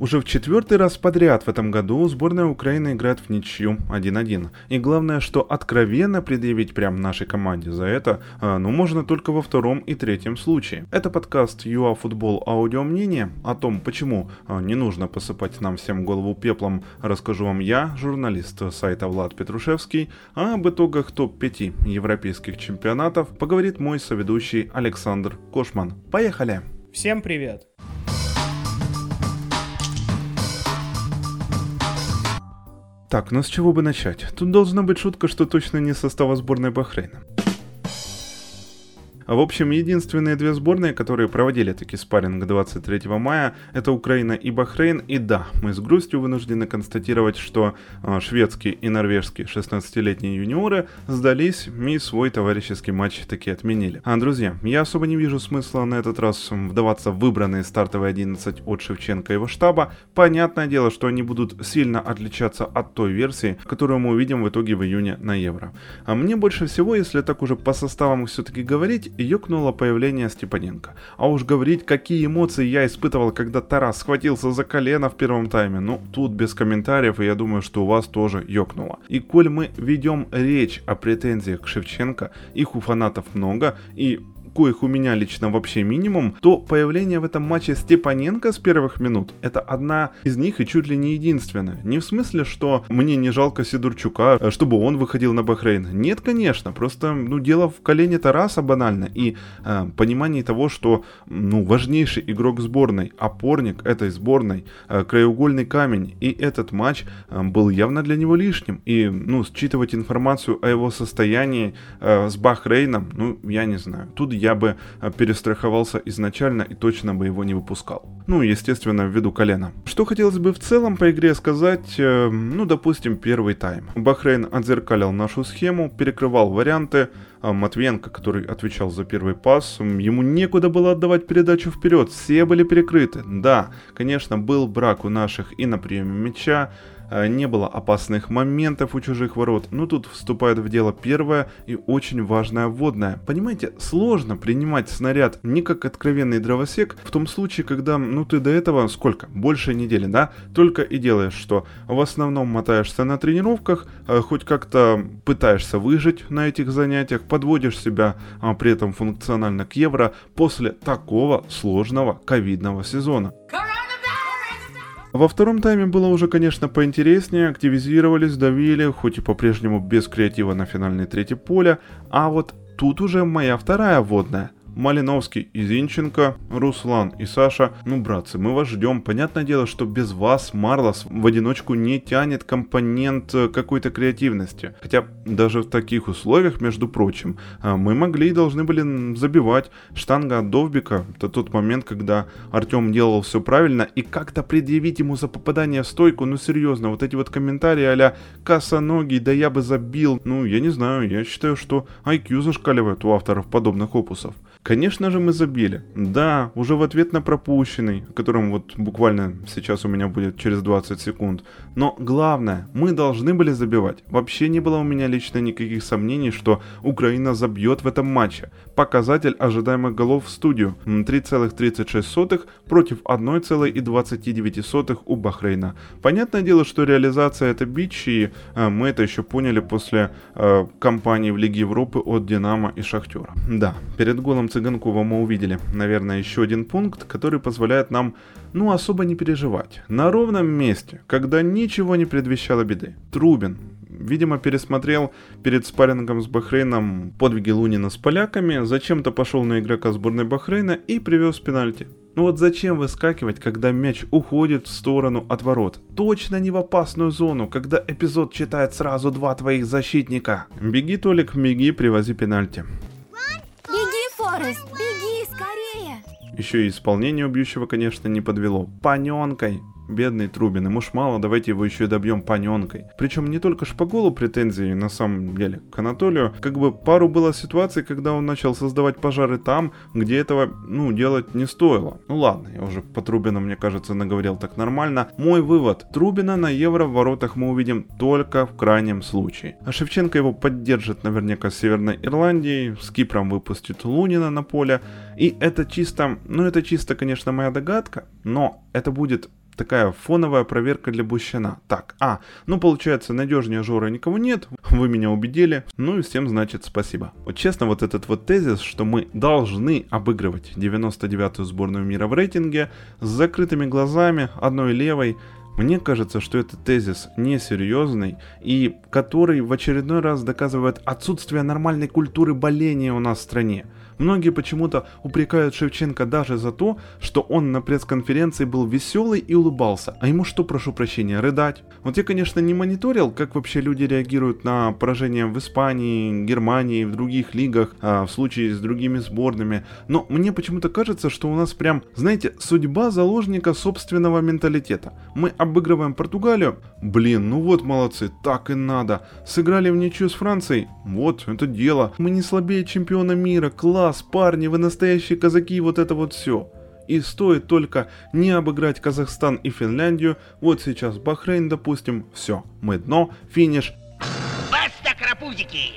Уже в четвертый раз подряд в этом году сборная Украины играет в ничью 1-1. И главное, что откровенно предъявить прям нашей команде за это, а, ну, можно только во втором и третьем случае. Это подкаст ЮАФутбол Аудио Мнение. О том, почему а, не нужно посыпать нам всем голову пеплом, расскажу вам я, журналист сайта Влад Петрушевский, а об итогах топ-5 европейских чемпионатов поговорит мой соведущий Александр Кошман. Поехали! Всем привет! Так, ну с чего бы начать? Тут должна быть шутка, что точно не состава сборной Бахрейна. В общем, единственные две сборные, которые проводили таки спарринг 23 мая, это Украина и Бахрейн. И да, мы с грустью вынуждены констатировать, что э, шведские и норвежские 16-летние юниоры сдались и свой товарищеский матч таки отменили. А, друзья, я особо не вижу смысла на этот раз вдаваться в выбранные стартовые 11 от Шевченко и его штаба. Понятное дело, что они будут сильно отличаться от той версии, которую мы увидим в итоге в июне на Евро. А мне больше всего, если так уже по составам все-таки говорить, ёкнуло появление Степаненко. А уж говорить, какие эмоции я испытывал, когда Тарас схватился за колено в первом тайме, ну, тут без комментариев, и я думаю, что у вас тоже ёкнуло. И коль мы ведем речь о претензиях к Шевченко, их у фанатов много, и коих у меня лично вообще минимум, то появление в этом матче Степаненко с первых минут – это одна из них и чуть ли не единственная. Не в смысле, что мне не жалко Сидорчука, э, чтобы он выходил на Бахрейн. Нет, конечно, просто ну, дело в колене Тараса банально и э, понимании того, что ну, важнейший игрок сборной, опорник этой сборной, э, краеугольный камень, и этот матч э, был явно для него лишним. И ну, считывать информацию о его состоянии э, с Бахрейном, ну, я не знаю. Тут я я бы э, перестраховался изначально и точно бы его не выпускал. Ну, естественно, ввиду колена. Что хотелось бы в целом по игре сказать, э, ну, допустим, первый тайм. Бахрейн отзеркалил нашу схему, перекрывал варианты, а Матвенко, который отвечал за первый пас, ему некуда было отдавать передачу вперед, все были перекрыты. Да, конечно, был брак у наших и на приеме мяча, не было опасных моментов у чужих ворот, но тут вступает в дело первое и очень важное вводное. Понимаете, сложно принимать снаряд не как откровенный дровосек в том случае, когда, ну ты до этого сколько, больше недели, да, только и делаешь, что? В основном мотаешься на тренировках, э, хоть как-то пытаешься выжить на этих занятиях, подводишь себя а, при этом функционально к евро после такого сложного ковидного сезона. Во втором тайме было уже, конечно, поинтереснее, активизировались, давили, хоть и по-прежнему без креатива на финальной третьей поля, а вот тут уже моя вторая водная. Малиновский и Зинченко, Руслан и Саша. Ну, братцы, мы вас ждем. Понятное дело, что без вас Марлос в одиночку не тянет компонент э, какой-то креативности. Хотя даже в таких условиях, между прочим, э, мы могли и должны были забивать. Штанга от Довбика, это тот момент, когда Артем делал все правильно, и как-то предъявить ему за попадание в стойку, ну серьезно, вот эти вот комментарии а-ля косоногий, да я бы забил. Ну, я не знаю, я считаю, что IQ зашкаливает у авторов подобных опусов. Конечно же мы забили. Да, уже в ответ на пропущенный, которым вот буквально сейчас у меня будет через 20 секунд. Но главное, мы должны были забивать. Вообще не было у меня лично никаких сомнений, что Украина забьет в этом матче. Показатель ожидаемых голов в студию 3,36 против 1,29 у Бахрейна. Понятное дело, что реализация это бич, и э, мы это еще поняли после э, кампании в Лиге Европы от Динамо и Шахтера. Да, перед голом Цыганкова мы увидели, наверное, еще один пункт, который позволяет нам, ну, особо не переживать. На ровном месте, когда ничего не предвещало беды. Трубин, видимо, пересмотрел перед спаррингом с Бахрейном подвиги Лунина с поляками, зачем-то пошел на игрока сборной Бахрейна и привез пенальти. Ну вот зачем выскакивать, когда мяч уходит в сторону от ворот? Точно не в опасную зону, когда эпизод читает сразу два твоих защитника. Беги, Толик, беги, привози пенальти. Форест, беги скорее! Еще и исполнение убьющего, конечно, не подвело. Паненкой! Бедный Трубин, ему ж мало, давайте его еще и добьем паненкой. Причем не только Шпаголу претензии, на самом деле, к Анатолию. Как бы пару было ситуаций, когда он начал создавать пожары там, где этого, ну, делать не стоило. Ну ладно, я уже по Трубину, мне кажется, наговорил так нормально. Мой вывод. Трубина на Евро в воротах мы увидим только в крайнем случае. А Шевченко его поддержит наверняка с Северной Ирландией, с Кипром выпустит Лунина на поле. И это чисто, ну это чисто, конечно, моя догадка, но это будет такая фоновая проверка для Бущана. Так, а, ну получается, надежнее Жора никого нет, вы меня убедили, ну и всем значит спасибо. Вот честно, вот этот вот тезис, что мы должны обыгрывать 99-ю сборную мира в рейтинге с закрытыми глазами, одной левой, мне кажется, что этот тезис несерьезный и который в очередной раз доказывает отсутствие нормальной культуры боления у нас в стране. Многие почему-то упрекают Шевченко даже за то, что он на пресс-конференции был веселый и улыбался. А ему что, прошу прощения, рыдать? Вот я, конечно, не мониторил, как вообще люди реагируют на поражение в Испании, Германии, в других лигах, а, в случае с другими сборными. Но мне почему-то кажется, что у нас прям, знаете, судьба заложника собственного менталитета. Мы обыгрываем Португалию, блин, ну вот молодцы, так и надо. Сыграли в ничью с Францией, вот, это дело. Мы не слабее чемпиона мира, класс класс, парни, вы настоящие казаки, вот это вот все. И стоит только не обыграть Казахстан и Финляндию, вот сейчас Бахрейн, допустим, все, мы дно, финиш. Карапузики!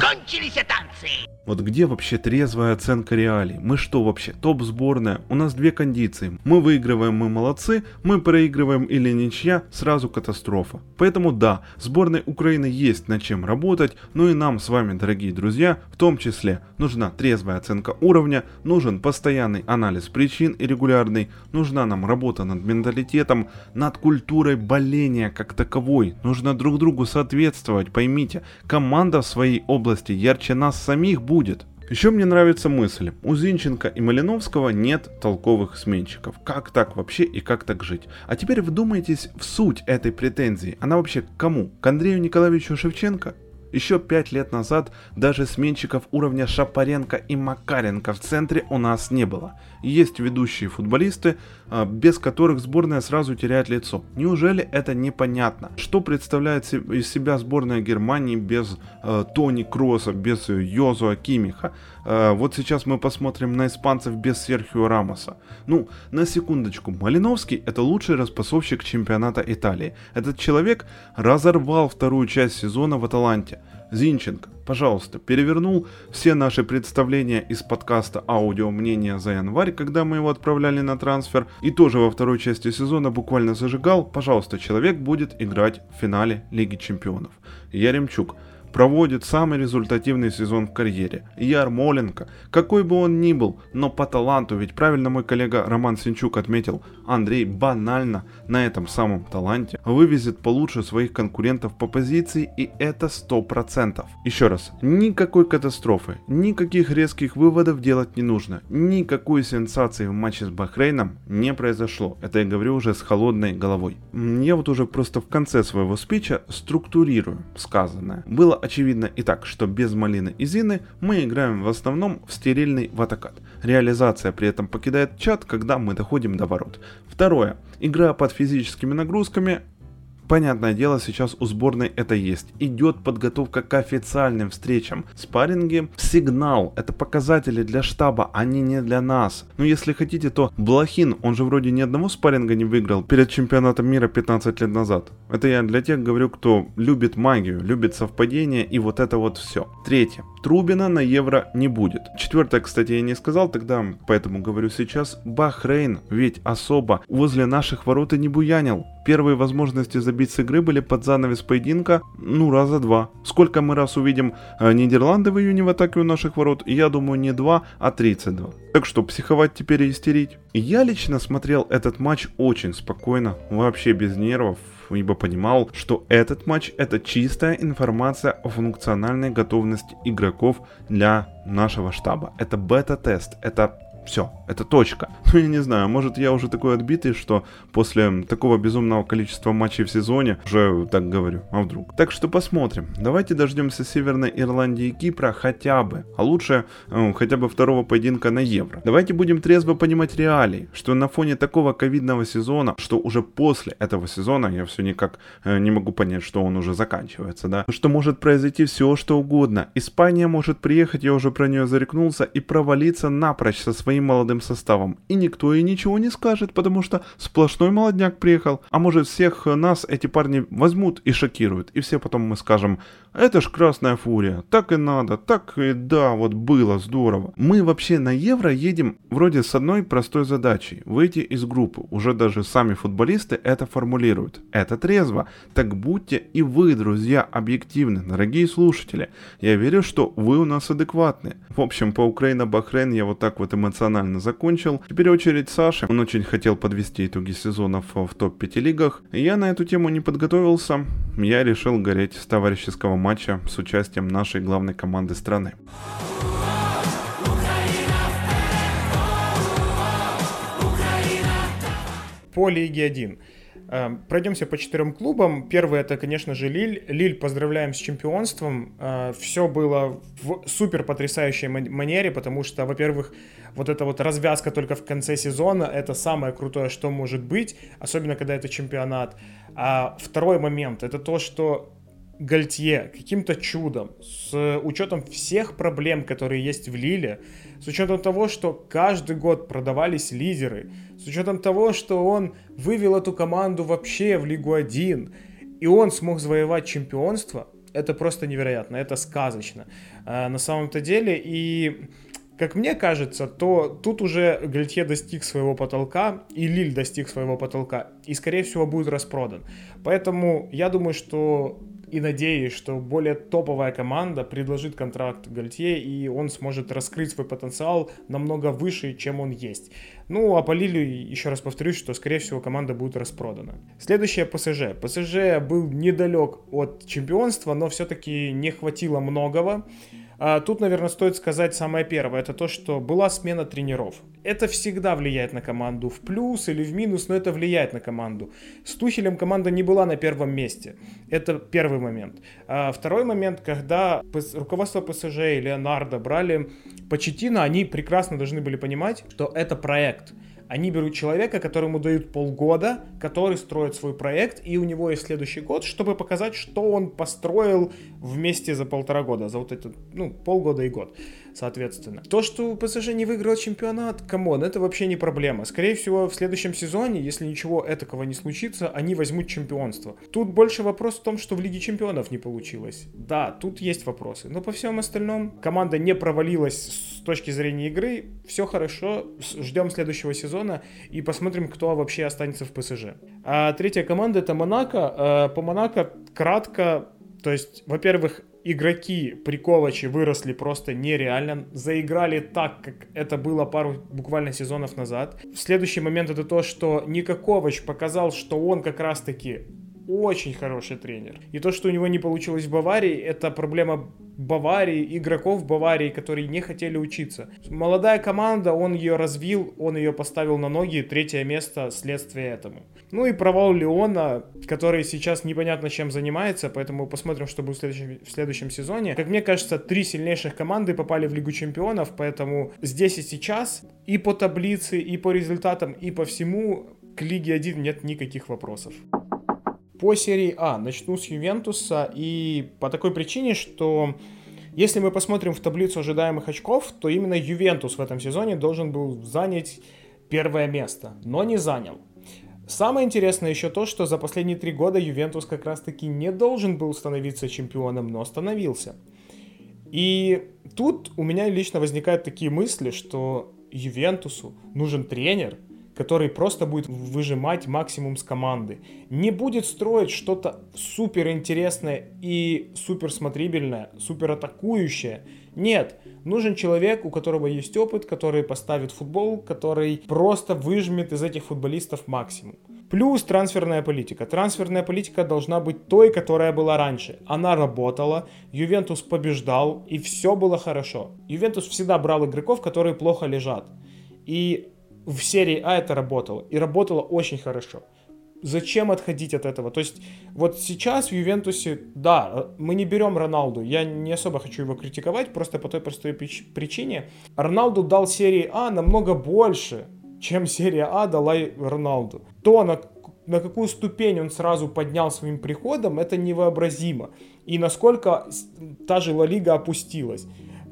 Кончились танцы! Вот где вообще трезвая оценка реалий? Мы что вообще, топ-сборная? У нас две кондиции. Мы выигрываем, мы молодцы, мы проигрываем или ничья, сразу катастрофа. Поэтому да, сборной Украины есть над чем работать, но и нам с вами, дорогие друзья, в том числе нужна трезвая оценка уровня, нужен постоянный анализ причин и регулярный, нужна нам работа над менталитетом, над культурой боления как таковой. Нужно друг другу соответствовать, поймите, команда в своей области ярче нас самих будет. Еще мне нравится мысль, у Зинченко и Малиновского нет толковых сменщиков. Как так вообще и как так жить? А теперь вдумайтесь в суть этой претензии. Она вообще к кому? К Андрею Николаевичу Шевченко? Еще пять лет назад даже сменщиков уровня Шапаренко и Макаренко в центре у нас не было. Есть ведущие футболисты, а, без которых сборная сразу теряет лицо. Неужели это непонятно? Что представляет из себя сборная Германии без э, Тони Кросса, без Йозуа Кимиха? Э, вот сейчас мы посмотрим на испанцев без Серхио Рамоса. Ну, на секундочку, Малиновский это лучший распасовщик чемпионата Италии. Этот человек разорвал вторую часть сезона в Аталанте. Зинченко, пожалуйста, перевернул все наши представления из подкаста «Аудио мнения за январь», когда мы его отправляли на трансфер, и тоже во второй части сезона буквально зажигал, пожалуйста, человек будет играть в финале Лиги Чемпионов. Яремчук, проводит самый результативный сезон в карьере. Ярмоленко, какой бы он ни был, но по таланту, ведь правильно мой коллега Роман Синчук отметил, Андрей банально на этом самом таланте вывезет получше своих конкурентов по позиции и это 100%. Еще раз, никакой катастрофы, никаких резких выводов делать не нужно, никакой сенсации в матче с Бахрейном не произошло. Это я говорю уже с холодной головой. Я вот уже просто в конце своего спича структурирую сказанное. Было очевидно и так, что без Малины и Зины мы играем в основном в стерильный ватакат. Реализация при этом покидает чат, когда мы доходим до ворот. Второе. Игра под физическими нагрузками Понятное дело, сейчас у сборной это есть. Идет подготовка к официальным встречам. Спарринги – сигнал, это показатели для штаба, они не для нас. Но если хотите, то Блохин, он же вроде ни одного спарринга не выиграл перед чемпионатом мира 15 лет назад. Это я для тех говорю, кто любит магию, любит совпадение и вот это вот все. Третье. Трубина на евро не будет. Четвертое, кстати, я не сказал тогда, поэтому говорю сейчас. Бахрейн ведь особо возле наших ворот и не буянил. Первые возможности забить с игры были под занавес поединка, ну, раза два. Сколько мы раз увидим э, Нидерланды в июне в атаке у наших ворот? Я думаю, не два, а 32. Так что, психовать теперь и истерить? Я лично смотрел этот матч очень спокойно, вообще без нервов, ибо понимал, что этот матч это чистая информация о функциональной готовности игроков для нашего штаба. Это бета-тест, это все, это точка. Ну, я не знаю, может я уже такой отбитый, что после такого безумного количества матчей в сезоне уже так говорю, а вдруг. Так что посмотрим. Давайте дождемся Северной Ирландии и Кипра хотя бы, а лучше э, хотя бы второго поединка на Евро. Давайте будем трезво понимать реалии, что на фоне такого ковидного сезона, что уже после этого сезона, я все никак э, не могу понять, что он уже заканчивается, да, что может произойти все, что угодно. Испания может приехать, я уже про нее зарекнулся, и провалиться напрочь со своим своим молодым составом. И никто ей ничего не скажет, потому что сплошной молодняк приехал. А может всех нас эти парни возьмут и шокируют. И все потом мы скажем, это ж красная фурия, так и надо, так и да, вот было здорово. Мы вообще на Евро едем вроде с одной простой задачей – выйти из группы. Уже даже сами футболисты это формулируют. Это трезво. Так будьте и вы, друзья, объективны, дорогие слушатели. Я верю, что вы у нас адекватны. В общем, по Украина-Бахрейн я вот так вот эмоционально закончил. Теперь очередь Саши. Он очень хотел подвести итоги сезонов в топ-5 лигах. Я на эту тему не подготовился. Я решил гореть с товарищеского матча с участием нашей главной команды страны. По Лиге 1. Эм, пройдемся по четырем клубам. Первый это, конечно же, Лиль. Лиль, поздравляем с чемпионством. Э, Все было в супер потрясающей манере, потому что, во-первых, вот эта вот развязка только в конце сезона, это самое крутое, что может быть, особенно когда это чемпионат. А второй момент, это то, что Гальтье каким-то чудом, с учетом всех проблем, которые есть в Лиле, с учетом того, что каждый год продавались лидеры, с учетом того, что он вывел эту команду вообще в Лигу 1, и он смог завоевать чемпионство, это просто невероятно, это сказочно э, на самом-то деле. И как мне кажется, то тут уже Гальтье достиг своего потолка, и Лиль достиг своего потолка, и, скорее всего, будет распродан. Поэтому я думаю, что и надеюсь, что более топовая команда предложит контракт Гальтье, и он сможет раскрыть свой потенциал намного выше, чем он есть. Ну, а по Лилю, еще раз повторюсь, что, скорее всего, команда будет распродана. Следующее ПСЖ. ПСЖ был недалек от чемпионства, но все-таки не хватило многого. А, тут, наверное, стоит сказать самое первое, это то, что была смена тренеров. Это всегда влияет на команду в плюс или в минус, но это влияет на команду. С Тухелем команда не была на первом месте. Это первый момент. А второй момент, когда руководство ПСЖ и Леонардо брали Почеттино, они прекрасно должны были понимать, что это проект – они берут человека, которому дают полгода, который строит свой проект, и у него есть следующий год, чтобы показать, что он построил вместе за полтора года, за вот это, ну, полгода и год, соответственно. То, что ПСЖ не выиграл чемпионат, come on, это вообще не проблема. Скорее всего, в следующем сезоне, если ничего этакого не случится, они возьмут чемпионство. Тут больше вопрос в том, что в Лиге чемпионов не получилось. Да, тут есть вопросы, но по всем остальном команда не провалилась точки зрения игры, все хорошо, ждем следующего сезона и посмотрим, кто вообще останется в ПСЖ. А третья команда это Монако. А, по Монако кратко, то есть, во-первых, игроки Приковачи выросли просто нереально, заиграли так, как это было пару буквально сезонов назад. Следующий момент это то, что Никакович показал, что он как раз-таки очень хороший тренер. И то, что у него не получилось в Баварии, это проблема Баварии, игроков Баварии, которые не хотели учиться. Молодая команда, он ее развил, он ее поставил на ноги, третье место следствие этому. Ну и провал Леона, который сейчас непонятно чем занимается, поэтому посмотрим, что будет в следующем, в следующем сезоне. Как мне кажется, три сильнейших команды попали в Лигу Чемпионов, поэтому здесь и сейчас и по таблице, и по результатам, и по всему к Лиге 1 нет никаких вопросов. По серии А начну с Ювентуса и по такой причине, что если мы посмотрим в таблицу ожидаемых очков, то именно Ювентус в этом сезоне должен был занять первое место, но не занял. Самое интересное еще то, что за последние три года Ювентус как раз-таки не должен был становиться чемпионом, но становился. И тут у меня лично возникают такие мысли, что Ювентусу нужен тренер, который просто будет выжимать максимум с команды. Не будет строить что-то супер интересное и супер смотрибельное, супер атакующее. Нет, нужен человек, у которого есть опыт, который поставит футбол, который просто выжмет из этих футболистов максимум. Плюс трансферная политика. Трансферная политика должна быть той, которая была раньше. Она работала, Ювентус побеждал, и все было хорошо. Ювентус всегда брал игроков, которые плохо лежат. И в серии А это работало. И работало очень хорошо. Зачем отходить от этого? То есть вот сейчас в Ювентусе, да, мы не берем Роналду. Я не особо хочу его критиковать, просто по той простой причине. Роналду дал серии А намного больше, чем серия А дала Роналду. То, на, на какую ступень он сразу поднял своим приходом, это невообразимо. И насколько та же Ла Лига опустилась.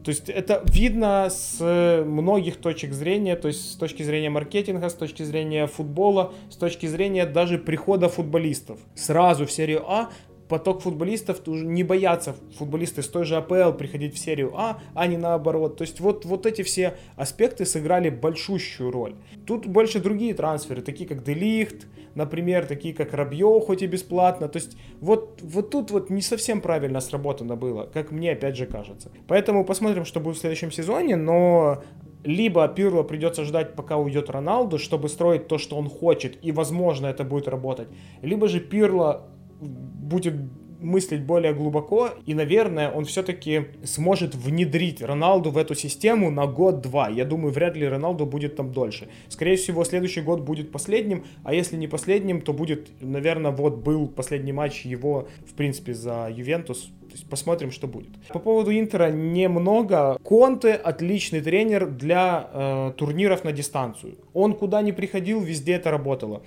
То есть это видно с многих точек зрения, то есть с точки зрения маркетинга, с точки зрения футбола, с точки зрения даже прихода футболистов. Сразу в серию А поток футболистов не боятся футболисты с той же АПЛ приходить в серию А, а не наоборот. То есть вот, вот эти все аспекты сыграли большущую роль. Тут больше другие трансферы, такие как Делихт, например, такие как Рабьё, хоть и бесплатно. То есть вот, вот тут вот не совсем правильно сработано было, как мне опять же кажется. Поэтому посмотрим, что будет в следующем сезоне, но либо Пирло придется ждать, пока уйдет Роналду, чтобы строить то, что он хочет, и, возможно, это будет работать. Либо же Пирло будет мыслить более глубоко, и, наверное, он все-таки сможет внедрить Роналду в эту систему на год-два. Я думаю, вряд ли Роналду будет там дольше. Скорее всего, следующий год будет последним, а если не последним, то будет, наверное, вот был последний матч его, в принципе, за Ювентус. То есть посмотрим, что будет. По поводу Интера немного. Конте отличный тренер для э, турниров на дистанцию. Он куда ни приходил, везде это работало.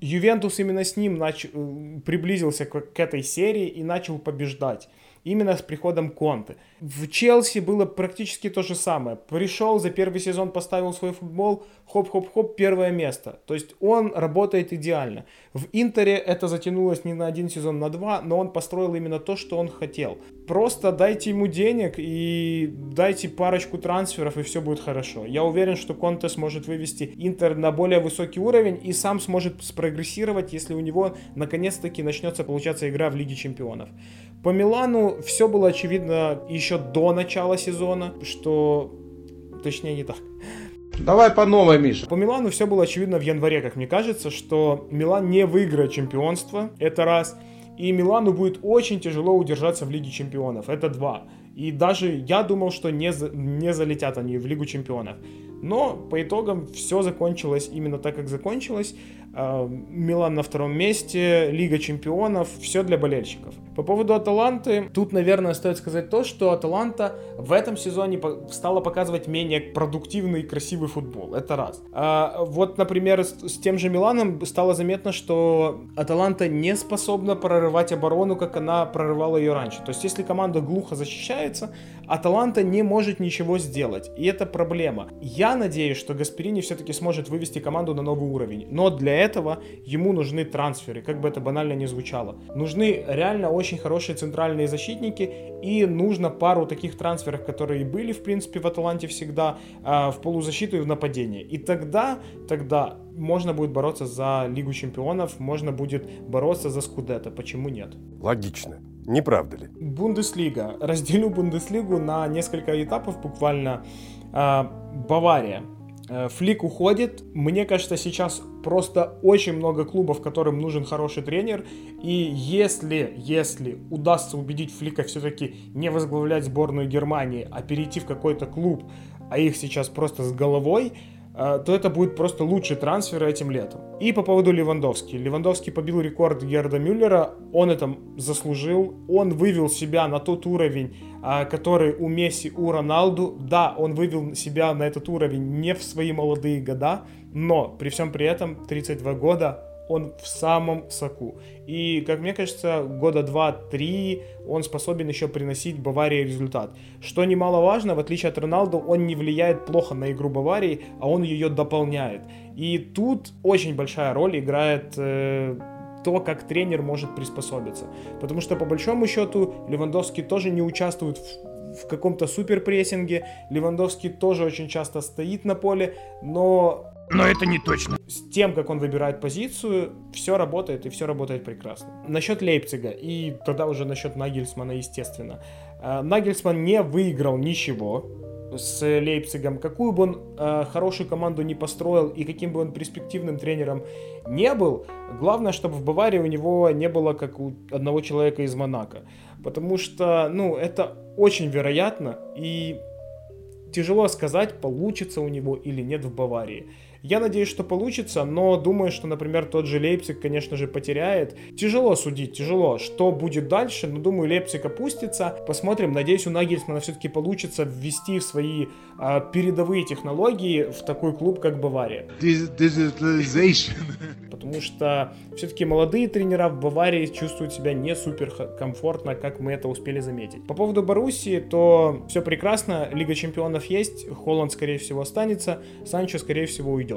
Ювентус именно с ним нач... Э, приблизился к, к этой серии и начал побеждать. Именно с приходом Конте. В Челси было практически то же самое. Пришел за первый сезон, поставил свой футбол, хоп-хоп-хоп, первое место. То есть он работает идеально. В Интере это затянулось не на один сезон, на два, но он построил именно то, что он хотел. Просто дайте ему денег и дайте парочку трансферов, и все будет хорошо. Я уверен, что Конте сможет вывести Интер на более высокий уровень и сам сможет спрогрессировать, если у него наконец-таки начнется получаться игра в Лиге Чемпионов. По Милану все было очевидно еще до начала сезона, что... Точнее, не так. Давай по новой, Миша. По Милану все было очевидно в январе, как мне кажется, что Милан не выиграет чемпионство, это раз. И Милану будет очень тяжело удержаться в Лиге чемпионов, это два. И даже я думал, что не, за, не залетят они в Лигу чемпионов. Но по итогам все закончилось именно так, как закончилось. А, Милан на втором месте, Лига чемпионов, все для болельщиков. По поводу Аталанты, тут, наверное, стоит сказать то, что Аталанта в этом сезоне стала показывать менее продуктивный и красивый футбол. Это раз. А вот, например, с, с тем же Миланом стало заметно, что Аталанта не способна прорывать оборону, как она прорывала ее раньше. То есть, если команда глухо защищается, Аталанта не может ничего сделать. И это проблема. Я надеюсь, что Гасперини все-таки сможет вывести команду на новый уровень. Но для этого ему нужны трансферы, как бы это банально не звучало. Нужны реально очень хорошие центральные защитники и нужно пару таких трансферов, которые были, в принципе, в Аталанте всегда, а, в полузащиту и в нападение. И тогда, тогда можно будет бороться за Лигу Чемпионов, можно будет бороться за Скудетто. Почему нет? Логично. Не правда ли? Бундеслига. Разделю Бундеслигу на несколько этапов буквально. А, Бавария. Э, Флик уходит. Мне кажется, сейчас просто очень много клубов, которым нужен хороший тренер. И если, если удастся убедить Флика все-таки не возглавлять сборную Германии, а перейти в какой-то клуб, а их сейчас просто с головой, то это будет просто лучший трансфер этим летом. И по поводу Левандовски. Левандовский побил рекорд Герда Мюллера, он это заслужил, он вывел себя на тот уровень, а, который у Месси, у Роналду. Да, он вывел себя на этот уровень не в свои молодые года, но при всем при этом 32 года он в самом соку. И, как мне кажется, года 2-3 он способен еще приносить Баварии результат. Что немаловажно, в отличие от Роналду, он не влияет плохо на игру Баварии, а он ее дополняет. И тут очень большая роль играет э, то, как тренер может приспособиться. Потому что, по большому счету, Левандовский тоже не участвует в, в каком-то суперпрессинге. Левандовский тоже очень часто стоит на поле, но... Но это не точно. С тем, как он выбирает позицию, все работает и все работает прекрасно. Насчет Лейпцига и тогда уже насчет Нагельсмана, естественно. Э, Нагельсман не выиграл ничего с Лейпцигом, какую бы он э, хорошую команду не построил и каким бы он перспективным тренером не был, главное, чтобы в Баварии у него не было как у одного человека из Монако. Потому что, ну, это очень вероятно и тяжело сказать, получится у него или нет в Баварии. Я надеюсь, что получится, но думаю, что, например, тот же Лейпциг, конечно же, потеряет. Тяжело судить, тяжело. Что будет дальше? Но думаю, Лейпциг опустится. Посмотрим. Надеюсь, у Нагельсмана все-таки получится ввести в свои а, передовые технологии в такой клуб, как Бавария. Потому что все-таки молодые тренера в Баварии чувствуют себя не супер комфортно, как мы это успели заметить. По поводу Боруссии, то все прекрасно. Лига чемпионов есть. Холланд, скорее всего, останется. Санчо, скорее всего, уйдет.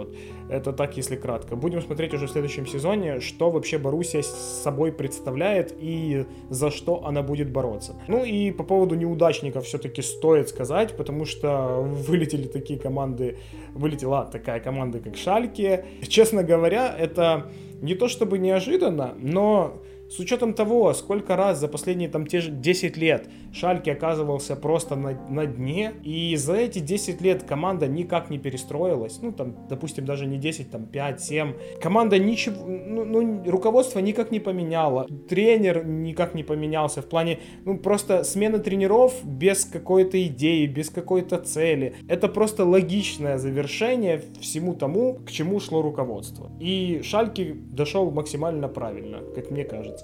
Это так, если кратко. Будем смотреть уже в следующем сезоне, что вообще Боруссия с собой представляет и за что она будет бороться. Ну и по поводу неудачников все-таки стоит сказать, потому что вылетели такие команды, вылетела такая команда, как Шальке. Честно говоря, это не то чтобы неожиданно, но с учетом того, сколько раз за последние там те же 10 лет Шальки оказывался просто на, на дне, и за эти 10 лет команда никак не перестроилась, ну там, допустим, даже не 10, там 5, 7, команда ничего, ну, ну руководство никак не поменяло, тренер никак не поменялся в плане, ну просто смена тренеров без какой-то идеи, без какой-то цели, это просто логичное завершение всему тому, к чему шло руководство. И Шальки дошел максимально правильно, как мне кажется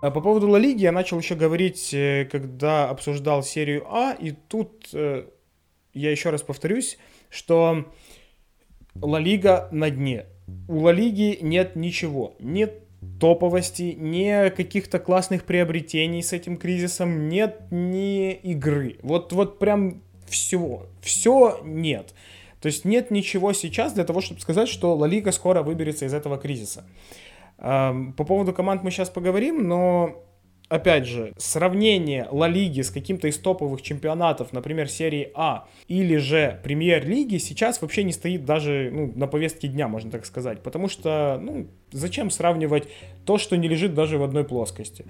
А по поводу Ла Лиги я начал еще говорить, э, когда обсуждал серию А, и тут э, я еще раз повторюсь, что Ла Лига на дне. У Ла Лиги нет ничего, нет топовости, не каких-то классных приобретений с этим кризисом, нет ни игры. Вот, вот прям всего. Все нет. То есть нет ничего сейчас для того, чтобы сказать, что Ла Лига скоро выберется из этого кризиса. По поводу команд мы сейчас поговорим, но опять же, сравнение Ла Лиги с каким-то из топовых чемпионатов, например, серии А, или же Премьер-лиги, сейчас вообще не стоит даже ну, на повестке дня, можно так сказать. Потому что, ну, зачем сравнивать то, что не лежит даже в одной плоскости?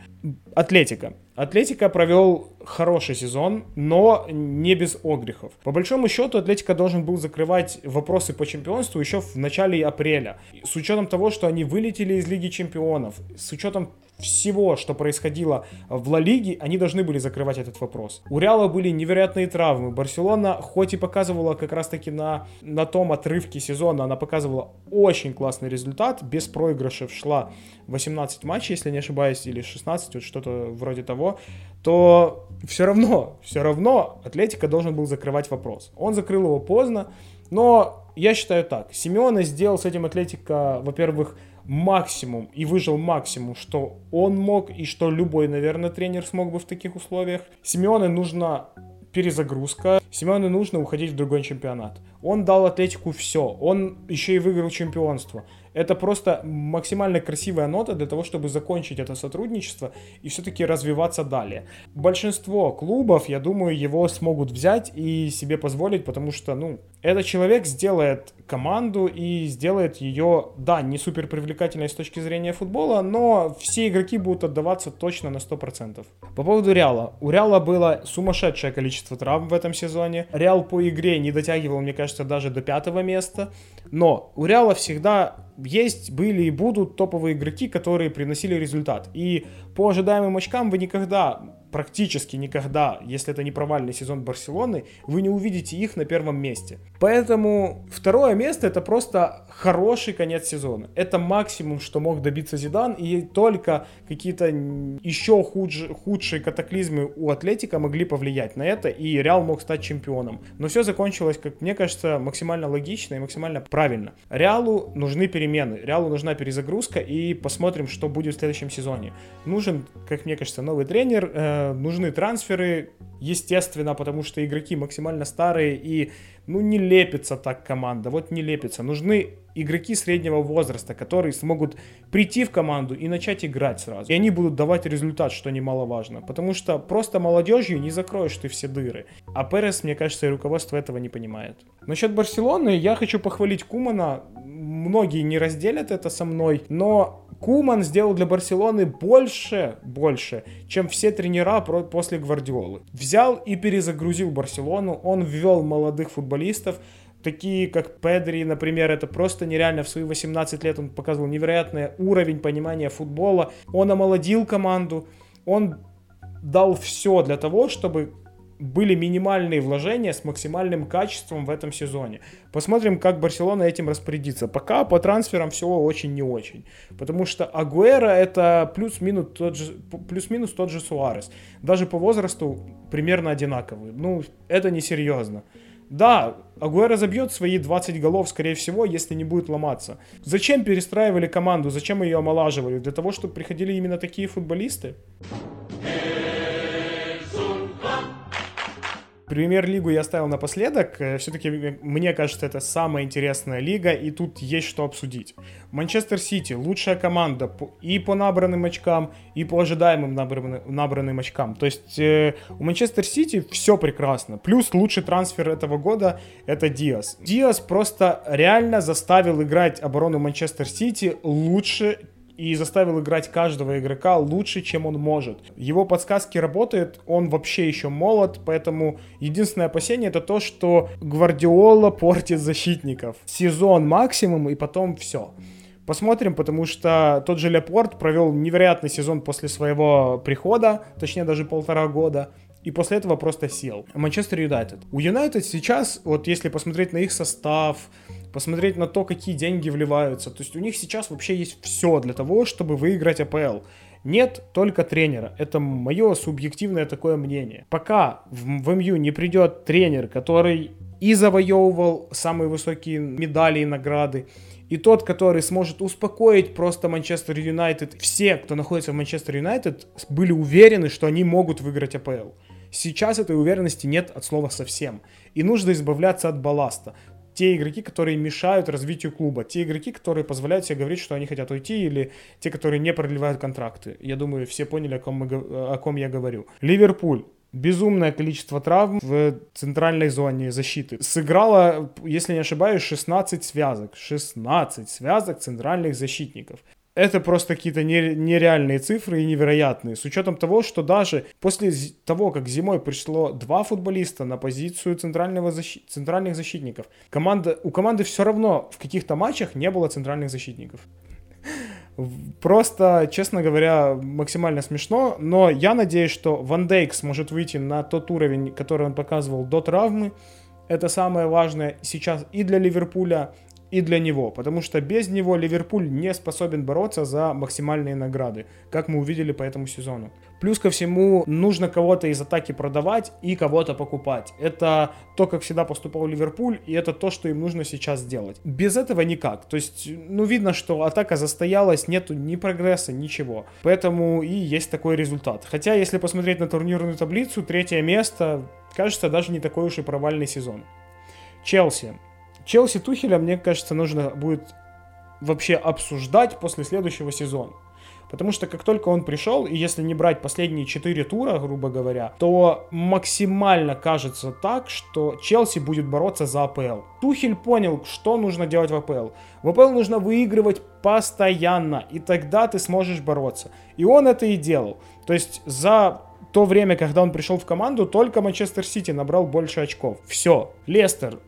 Атлетика. Атлетика провел хороший сезон, но не без огрехов. По большому счету, Атлетика должен был закрывать вопросы по чемпионству еще в начале апреля. С учетом того, что они вылетели из Лиги Чемпионов, с учетом всего, что происходило в Ла Лиге, они должны были закрывать этот вопрос. У Реала были невероятные травмы. Барселона, хоть и показывала как раз-таки на, на том отрывке сезона, она показывала очень классный результат. Без проигрышев шла 18 матчей, если не ошибаюсь, или 16, вот что-то вроде того, то все равно, все равно Атлетика должен был закрывать вопрос. Он закрыл его поздно, но я считаю так. Симеона сделал с этим Атлетика, во-первых, максимум и выжил максимум, что он мог и что любой, наверное, тренер смог бы в таких условиях. Симеоне нужно перезагрузка. Симеоне нужно уходить в другой чемпионат. Он дал Атлетику все. Он еще и выиграл чемпионство. Это просто максимально красивая нота для того, чтобы закончить это сотрудничество и все-таки развиваться далее. Большинство клубов, я думаю, его смогут взять и себе позволить, потому что, ну, этот человек сделает команду и сделает ее, да, не супер привлекательной с точки зрения футбола, но все игроки будут отдаваться точно на 100%. По поводу Реала. У Реала было сумасшедшее количество травм в этом сезоне. Реал по игре не дотягивал, мне кажется, даже до пятого места. Но у Реала всегда есть, были и будут топовые игроки, которые приносили результат. И по ожидаемым очкам вы никогда, практически никогда, если это не провальный сезон Барселоны, вы не увидите их на первом месте. Поэтому второе место это просто хороший конец сезона. Это максимум, что мог добиться Зидан, и только какие-то еще худж, худшие катаклизмы у Атлетика могли повлиять на это, и Реал мог стать чемпионом. Но все закончилось, как мне кажется, максимально логично и максимально правильно. Реалу нужны перемены, Реалу нужна перезагрузка, и посмотрим, что будет в следующем сезоне. Нужен, как мне кажется, новый тренер, э, нужны трансферы, естественно, потому что игроки максимально старые и ну не лепится так команда, вот не лепится. Нужны игроки среднего возраста, которые смогут прийти в команду и начать играть сразу. И они будут давать результат, что немаловажно. Потому что просто молодежью не закроешь ты все дыры. А Перес, мне кажется, и руководство этого не понимает. Насчет Барселоны я хочу похвалить Кумана. Многие не разделят это со мной, но Куман сделал для Барселоны больше, больше, чем все тренера после Гвардиолы. Взял и перезагрузил Барселону, он ввел молодых футболистов, такие как Педри, например, это просто нереально. В свои 18 лет он показывал невероятный уровень понимания футбола. Он омолодил команду, он дал все для того, чтобы были минимальные вложения с максимальным качеством в этом сезоне. Посмотрим, как Барселона этим распорядится. Пока по трансферам все очень не очень. Потому что Агуэра это плюс-минус тот же, плюс-минус тот же Суарес. Даже по возрасту примерно одинаковый. Ну, это несерьезно. Да, Агуэра забьет свои 20 голов, скорее всего, если не будет ломаться. Зачем перестраивали команду, зачем ее омолаживали? Для того, чтобы приходили именно такие футболисты? Премьер-лигу я оставил напоследок. Э, Все-таки, мне кажется, это самая интересная лига, и тут есть что обсудить. Манчестер Сити лучшая команда и по набранным очкам, и по ожидаемым набранным, набранным очкам. То есть э, у Манчестер Сити все прекрасно. Плюс лучший трансфер этого года это Диас. Диас просто реально заставил играть оборону Манчестер Сити лучше, и заставил играть каждого игрока лучше, чем он может. Его подсказки работают, он вообще еще молод, поэтому единственное опасение это то, что Гвардиола портит защитников. Сезон максимум и потом все. Посмотрим, потому что тот же Лепорт провел невероятный сезон после своего прихода, точнее даже полтора года и после этого просто сел. Манчестер Юнайтед. У Юнайтед сейчас, вот если посмотреть на их состав, посмотреть на то, какие деньги вливаются. То есть у них сейчас вообще есть все для того, чтобы выиграть АПЛ. Нет только тренера. Это мое субъективное такое мнение. Пока в, в МЮ не придет тренер, который и завоевывал самые высокие медали и награды, и тот, который сможет успокоить просто Манчестер Юнайтед. Все, кто находится в Манчестер Юнайтед, были уверены, что они могут выиграть АПЛ. Сейчас этой уверенности нет от слова совсем. И нужно избавляться от балласта те игроки, которые мешают развитию клуба, те игроки, которые позволяют себе говорить, что они хотят уйти, или те, которые не продлевают контракты. Я думаю, все поняли, о ком, мы, о ком я говорю. Ливерпуль. Безумное количество травм в центральной зоне защиты. Сыграло, если не ошибаюсь, 16 связок. 16 связок центральных защитников это просто какие-то нереальные цифры и невероятные. С учетом того, что даже после того, как зимой пришло два футболиста на позицию центрального защи... центральных защитников, команда... у команды все равно в каких-то матчах не было центральных защитников. Просто, честно говоря, максимально смешно, но я надеюсь, что Ван Дейк сможет выйти на тот уровень, который он показывал до травмы. Это самое важное сейчас и для Ливерпуля, и для него, потому что без него Ливерпуль не способен бороться за максимальные награды, как мы увидели по этому сезону. Плюс ко всему, нужно кого-то из атаки продавать и кого-то покупать. Это то, как всегда поступал Ливерпуль, и это то, что им нужно сейчас сделать. Без этого никак. То есть, ну, видно, что атака застоялась, нету ни прогресса, ничего. Поэтому и есть такой результат. Хотя, если посмотреть на турнирную таблицу, третье место, кажется, даже не такой уж и провальный сезон. Челси. Челси Тухеля, мне кажется, нужно будет вообще обсуждать после следующего сезона. Потому что как только он пришел, и если не брать последние четыре тура, грубо говоря, то максимально кажется так, что Челси будет бороться за АПЛ. Тухель понял, что нужно делать в АПЛ. В АПЛ нужно выигрывать постоянно, и тогда ты сможешь бороться. И он это и делал. То есть за то время, когда он пришел в команду, только Манчестер Сити набрал больше очков. Все. Лестер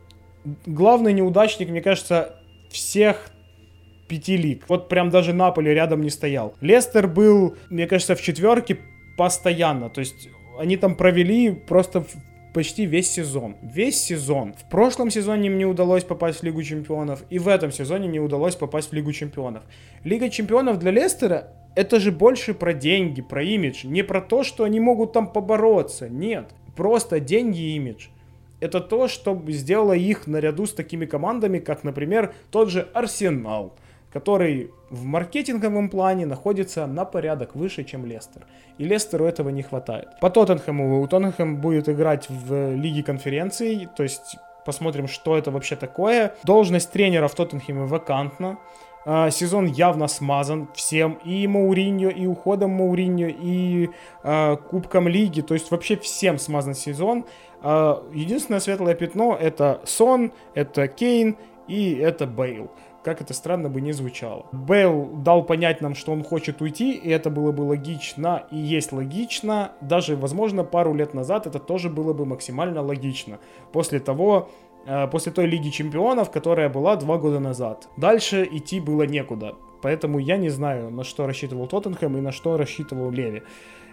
главный неудачник, мне кажется, всех пяти лиг. Вот прям даже Наполи рядом не стоял. Лестер был, мне кажется, в четверке постоянно. То есть они там провели просто почти весь сезон. Весь сезон. В прошлом сезоне им не удалось попасть в Лигу Чемпионов, и в этом сезоне не удалось попасть в Лигу Чемпионов. Лига Чемпионов для Лестера это же больше про деньги, про имидж. Не про то, что они могут там побороться. Нет. Просто деньги и имидж это то, что сделало их наряду с такими командами, как, например, тот же Арсенал, который в маркетинговом плане находится на порядок выше, чем Лестер. И Лестеру этого не хватает. По Тоттенхэму, Тоттенхэм будет играть в Лиге конференций, то есть посмотрим, что это вообще такое. Должность тренера в Тоттенхэме вакантна. А, сезон явно смазан всем, и Мауриньо, и уходом Мауриньо, и э, Кубком Лиги, то есть вообще всем смазан сезон. Э, единственное светлое пятно это Сон, это Кейн и это Бейл. Как это странно бы не звучало. Бейл дал понять нам, что он хочет уйти, и это было бы логично, и есть логично. Даже, возможно, пару лет назад это тоже было бы максимально логично. После того, после той Лиги Чемпионов, которая была два года назад. Дальше идти было некуда. Поэтому я не знаю, на что рассчитывал Тоттенхэм и на что рассчитывал Леви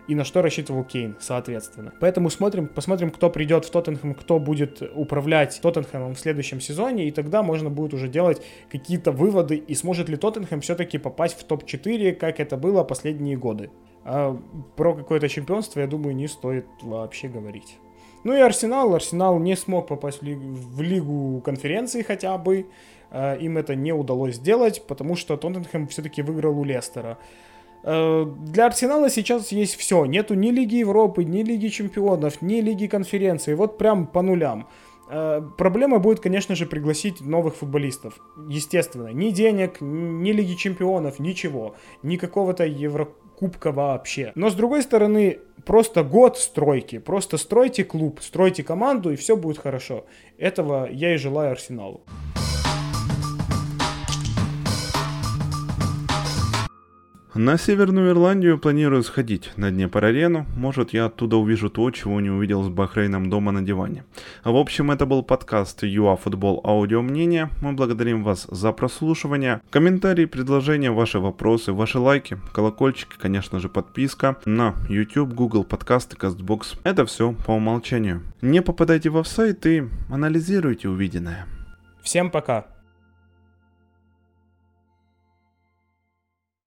и на что рассчитывал Кейн, соответственно. Поэтому смотрим, посмотрим, кто придет в Тоттенхэм, кто будет управлять Тоттенхэмом в следующем сезоне, и тогда можно будет уже делать какие-то выводы, и сможет ли Тоттенхэм все-таки попасть в топ-4, как это было последние годы. А про какое-то чемпионство, я думаю, не стоит вообще говорить. Ну и Арсенал. Арсенал не смог попасть в лигу, в лигу конференции хотя бы. А, им это не удалось сделать, потому что Тоттенхэм все-таки выиграл у Лестера. Э, для Арсенала сейчас есть все. Нету ни Лиги Европы, ни Лиги Чемпионов, ни Лиги Конференции. Вот прям по нулям. Э, проблема будет, конечно же, пригласить новых футболистов. Естественно, ни денег, ни Лиги Чемпионов, ничего. Ни какого-то Еврокубка вообще. Но с другой стороны, просто год стройки. Просто стройте клуб, стройте команду, и все будет хорошо. Этого я и желаю Арсеналу. На Северную Ирландию планирую сходить на Днепр-арену. Может, я оттуда увижу то, чего не увидел с Бахрейном дома на диване. В общем, это был подкаст ЮАФутбол Аудио Мнение. Мы благодарим вас за прослушивание. Комментарии, предложения, ваши вопросы, ваши лайки, колокольчики, конечно же, подписка на YouTube, Google подкасты, CastBox. Это все по умолчанию. Не попадайте в офсайт и анализируйте увиденное. Всем пока!